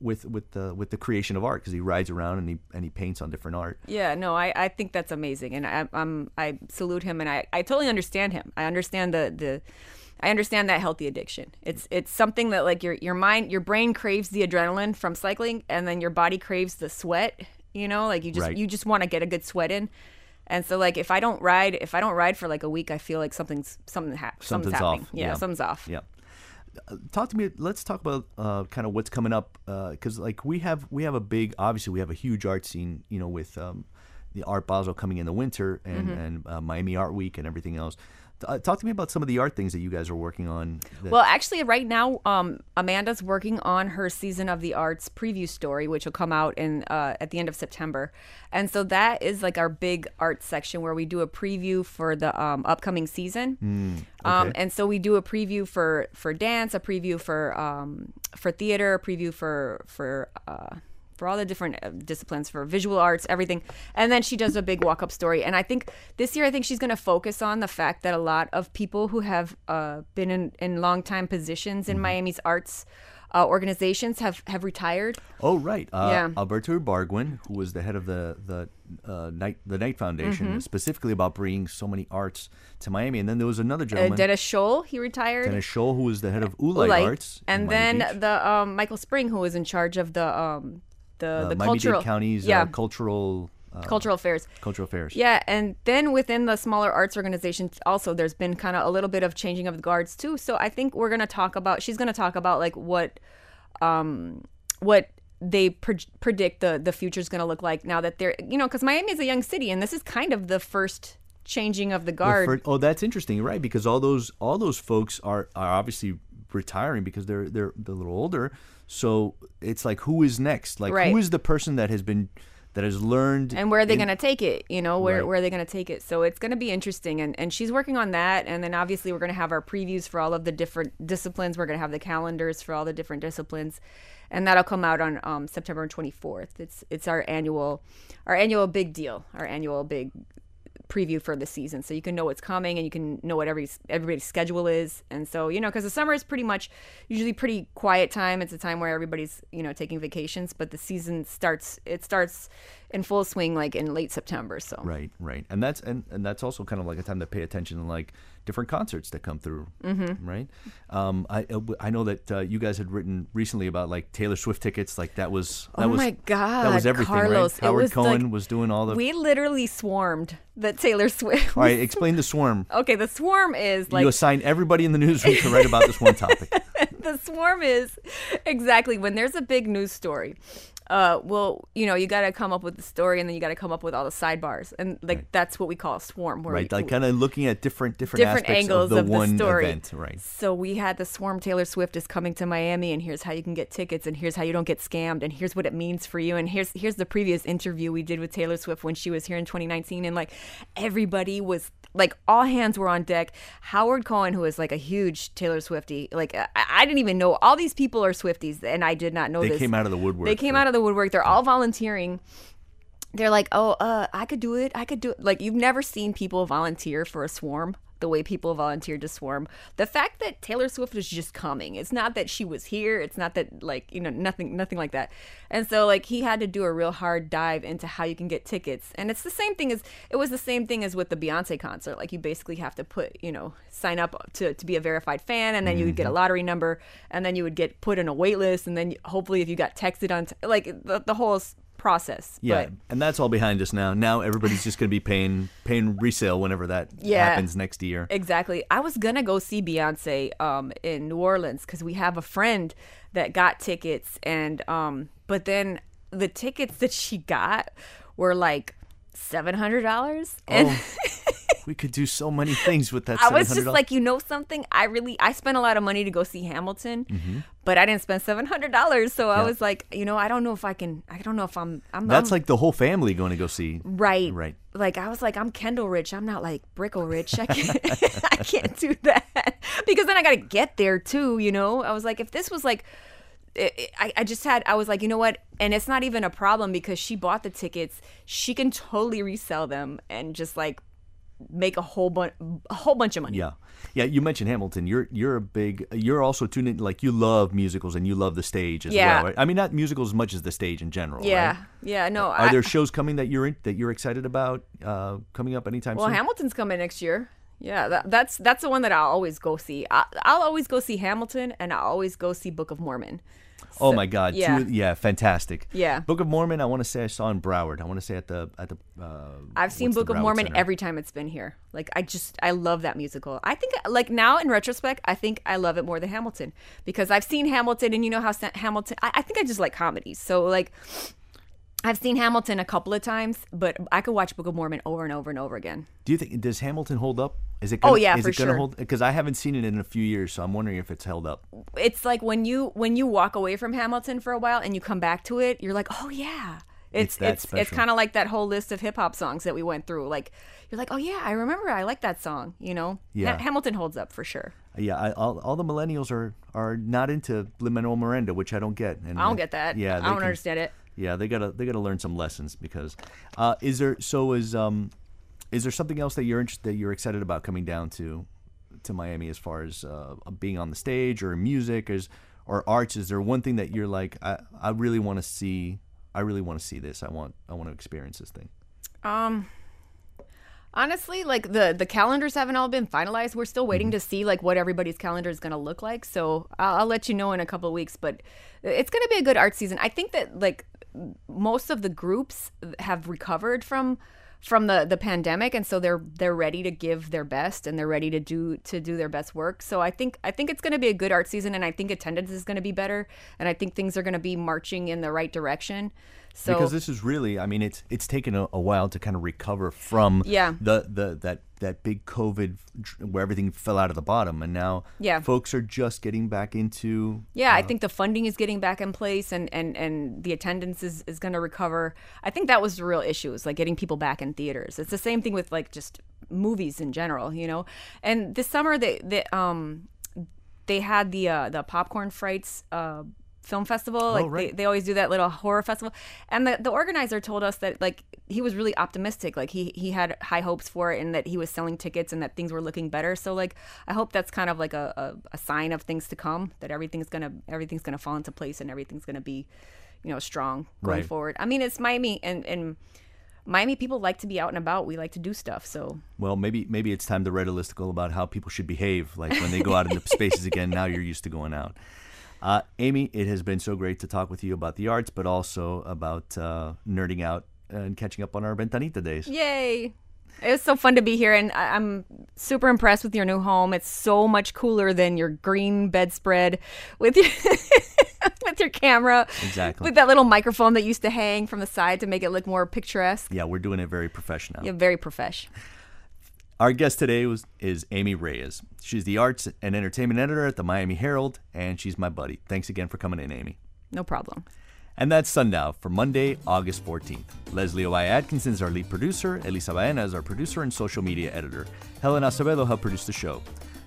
with with the with the creation of art because he rides around and he and he paints on different art. Yeah, no, I, I think that's amazing, and I, I'm I salute him, and I, I totally understand him. I understand the the. I understand that healthy addiction. It's it's something that like your your mind your brain craves the adrenaline from cycling and then your body craves the sweat, you know? Like you just Right. you just want to get a good sweat in. And so like if I don't ride if I don't ride for like a week, I feel like something's something ha- something's, Something's happening. off. Yeah, Yeah. something's off. Yeah. Uh, Talk to me. Let's talk about uh, kind of what's coming up because like we have we have a big obviously we have a huge art scene you know with um, the Art Basel coming in the winter and Mm-hmm. and uh, Miami Art Week and everything else. Uh, talk to me about some of the art things that you guys are working on. that- Well, actually, right now, um, Amanda's working on her season of the arts preview story, which will come out in uh, at the end of September, and so that is like our big art section where we do a preview for the um, upcoming season. um, and so we do a preview for for dance, a preview for um, for theater, a preview for for. Uh, for all the different uh, disciplines for visual arts everything and then she does a big walk-up story and i think this year i think she's going to focus on the fact that a lot of people who have uh, been in, in long time positions in miami's arts uh, organizations have have retired Oh right, uh, Yeah. Alberto Ibargüen, who was the head of the the uh, Knight the Knight Foundation, Mm-hmm. specifically about bringing so many arts to Miami. And then there was another uh, gentleman, dennis scholl he retired Dennis Scholl, who was the head of Oolite, Light. Arts, and then Beach. the um, michael spring who was in charge of the um, the uh, the Miami-Dade cultural County's yeah uh, cultural uh, cultural affairs cultural affairs. Yeah, and then within the smaller arts organizations, also there's been kind of a little bit of changing of the guards too. So I think we're gonna talk about. She's gonna talk about like what, um, what they pre- predict the the future's gonna look like now that they're you know because Miami is a young city and this is kind of the first changing of the The guard. fir- oh, that's interesting, right? Because all those all those folks are, are obviously retiring because they're they're a little older. So it's like, who is next? Like, Right. who is the person that has been that has learned and where are they in- going to take it you know where, Right. where are they going to take it so it's going to be interesting and, and she's working on that and then obviously we're going to have our previews for all of the different disciplines we're going to have the calendars for all the different disciplines and that'll come out on um, september 24th it's it's our annual our annual big deal our annual big preview for the season. So you can know what's coming and you can know what every everybody's schedule is. And so you know because the summer is pretty much usually pretty quiet time. It's a time where everybody's you know taking vacations but the season starts it starts in full swing like in late september so Right, right, and that's and, and that's also kind of like a time to pay attention to like different concerts that come through, mm-hmm. right? Um, I uh, I know that uh, you guys had written recently about like Taylor Swift tickets, like that was that oh was my god that was everything, carlos right? Howard was Cohen like- was doing all the. we literally swarmed that taylor swift all right, explain the swarm. okay the swarm is like you assign everybody in the newsroom to write about this one topic. the swarm is exactly when there's a big news story. Uh, well, you know, you got to come up with the story, and then you got to come up with all the sidebars, and like that's what we call a swarm. Where right, we, like kind of looking at different different, different aspects angles of the of the one story. event, right? So we had the swarm. Taylor Swift is coming to Miami, and here's how you can get tickets, and here's how you don't get scammed, and here's what it means for you, and here's here's the previous interview we did with Taylor Swift when she was here in 2019, and like everybody was like all hands were on deck. Howard Cohen, who is like a huge Taylor Swifty, like I, I didn't even know all these people are Swifties, and I did not know They this. came out of the woodwork. They came for- out of the woodwork. They're all volunteering. They're like, oh, uh, I could do it. I could do it. Like you've never seen people volunteer for a swarm the way people volunteered to swarm. The fact that Taylor Swift was just coming. It's not that she was here. It's not that like you know nothing nothing like that. And so like he had to do a real hard dive into how you can get tickets. And it's the same thing as it was the same thing as with the Beyonce concert. Like you basically have to put you know sign up to to be a verified fan, and then you would get a mm-hmm. lottery number, and then you would get put in a wait list, and then hopefully if you got texted on t- like the the whole process. Yeah, But- and that's all behind us now. Now everybody's just going to be paying paying resale whenever that Yeah. happens next year. Exactly. I was gonna go see Beyonce um, in New Orleans because we have a friend that got tickets, and um, but then the tickets that she got were like seven hundred dollars, and Oh, we could do so many things with that. I was just like, you know something? I really I spent a lot of money to go see Hamilton, Mm-hmm. but I didn't spend seven hundred dollars. So I was like, you know, I don't know if I can. I don't know if I'm. I'm that's I'm- like the whole family going to go see. Right. Right. Like I was like, I'm Kendall rich. I'm not like Brickell rich. I can't I can't do that. Because then I gotta get there too, you know? I was like, if this was like I, I just had I was like, you know what? And it's not even a problem because she bought the tickets. She can totally resell them and just like make a whole bunch a whole bunch of money. Yeah, yeah. You mentioned Hamilton. You're you're a big. You're also tuned in. Like you love musicals and you love the stage as Yeah. well. Right? I mean, not musicals as much as the stage in general. Yeah. right? Yeah, no. Are I, there shows coming that you're in, that you're excited about uh, coming up anytime Well, soon? Well, Hamilton's coming next year. Yeah, that, that's that's the one that I'll always go see. I, I'll always go see Hamilton, and I'll always go see Book of Mormon. Oh my God! yeah. Two, yeah, fantastic. Yeah. Book of Mormon. I want to say I saw in Broward. I want to say at the at the. Uh, I've seen Book of Broward Mormon Center? every time it's been here. Like I just I love that musical. I think like now in retrospect, I think I love it more than Hamilton because I've seen Hamilton, and you know how Hamilton. I, I think I just like comedies. So like. I've seen Hamilton a couple of times, but I could watch Book of Mormon over and over and over again. Do you think does Hamilton hold up? Is it? Oh, Gonna, yeah, is for it gonna sure. hold? Because I haven't seen it in a few years, so I'm wondering if it's held up. it's like when you when you walk away from Hamilton for a while and you come back to it, you're like, oh yeah. It's It's it's it's, kind of like that whole list of hip hop songs that we went through. Like you're like, oh yeah, I remember. I like that song. You know, Yeah. Ha- Hamilton holds up for sure. Yeah, I, all, all the millennials are are not into Lin Manuel Miranda, which I don't get. And I don't get that. Yeah, I don't can- understand it. Yeah, they gotta they gotta learn some lessons because uh, is there so is um is there something else that you're interested that you're excited about coming down to to Miami as far as uh, being on the stage or music is or arts? Is there one thing that you're like I, I really want to see I really want to see this I want I want to experience this thing. Um, honestly, like the the calendars haven't all been finalized. We're still Mm-hmm. waiting to see like what everybody's calendar is going to look like. So I'll, I'll let you know in a couple of weeks. But it's going to be a good art season. I think that like most of the groups have recovered from from the the pandemic and so they're they're ready to give their best and they're ready to do to do their best work. So i think i think it's going to be a good art season and i think attendance is going to be better and i think things are going to be marching in the right direction so because this is really I mean it's it's taken a, a while to kind of recover from Yeah. the the that that big COVID where everything fell out of the bottom and now Yeah. folks are just getting back into Yeah, I think the funding is getting back in place and, and, and the attendance is, is going to recover. I think that was the real issue is like getting people back in theaters. It's the same thing with like just movies in general, you know. And this summer they they um they had the uh, the popcorn frights uh film festival oh, like right. they, they always do that little horror festival. And the, the organizer told us that like he was really optimistic. Like he he had high hopes for it and that he was selling tickets and that things were looking better. So like i hope that's kind of like a, a, a sign of things to come that everything's gonna everything's gonna fall into place and everything's gonna be you know strong going Right. forward. I mean it's miami and and miami people like to be out and about. We like to do stuff so. Well maybe maybe it's time to write a listicle about how people should behave. Like when they go out into spaces again now you're used to going out uh, Amy, it has been so great to talk with you about the arts, but also about uh, nerding out and catching up on our Ventanita days. Yay! It was so fun to be here, and I'm super impressed with your new home. It's so much cooler than your green bedspread with your with your camera, Exactly. with that little microphone that used to hang from the side to make it look more picturesque. Yeah, we're doing it very professional. Yeah, very profesh. Our guest today was is Amy Reyes. She's the arts and entertainment editor at the Miami Herald, and she's my buddy. Thanks again for coming in, Amy. No problem. And that's Sundial for Monday, August 14th. Leslie Ovalle Atkinson is our lead producer. Elisa Baena is our producer and social media editor. Helen Acevedo helped produce the show.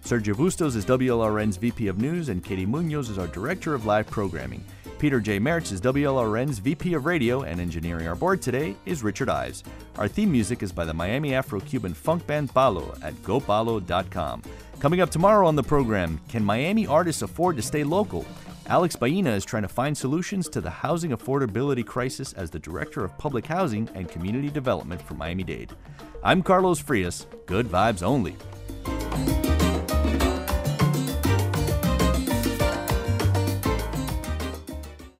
Sergio Bustos is WLRN's VP of News, and Katie Munoz is our Director of Live Programming. Peter J. Mertz is WLRN's VP of Radio, and engineering our board today is Richard Ives. Our theme music is by the Miami Afro-Cuban funk band Palo at gopalo.com. Coming up tomorrow on the program, can Miami artists afford to stay local? Alex Ballina is trying to find solutions to the housing affordability crisis as the Director of Public Housing and Community Development for Miami Dade. I'm Carlos Frias. Good vibes only.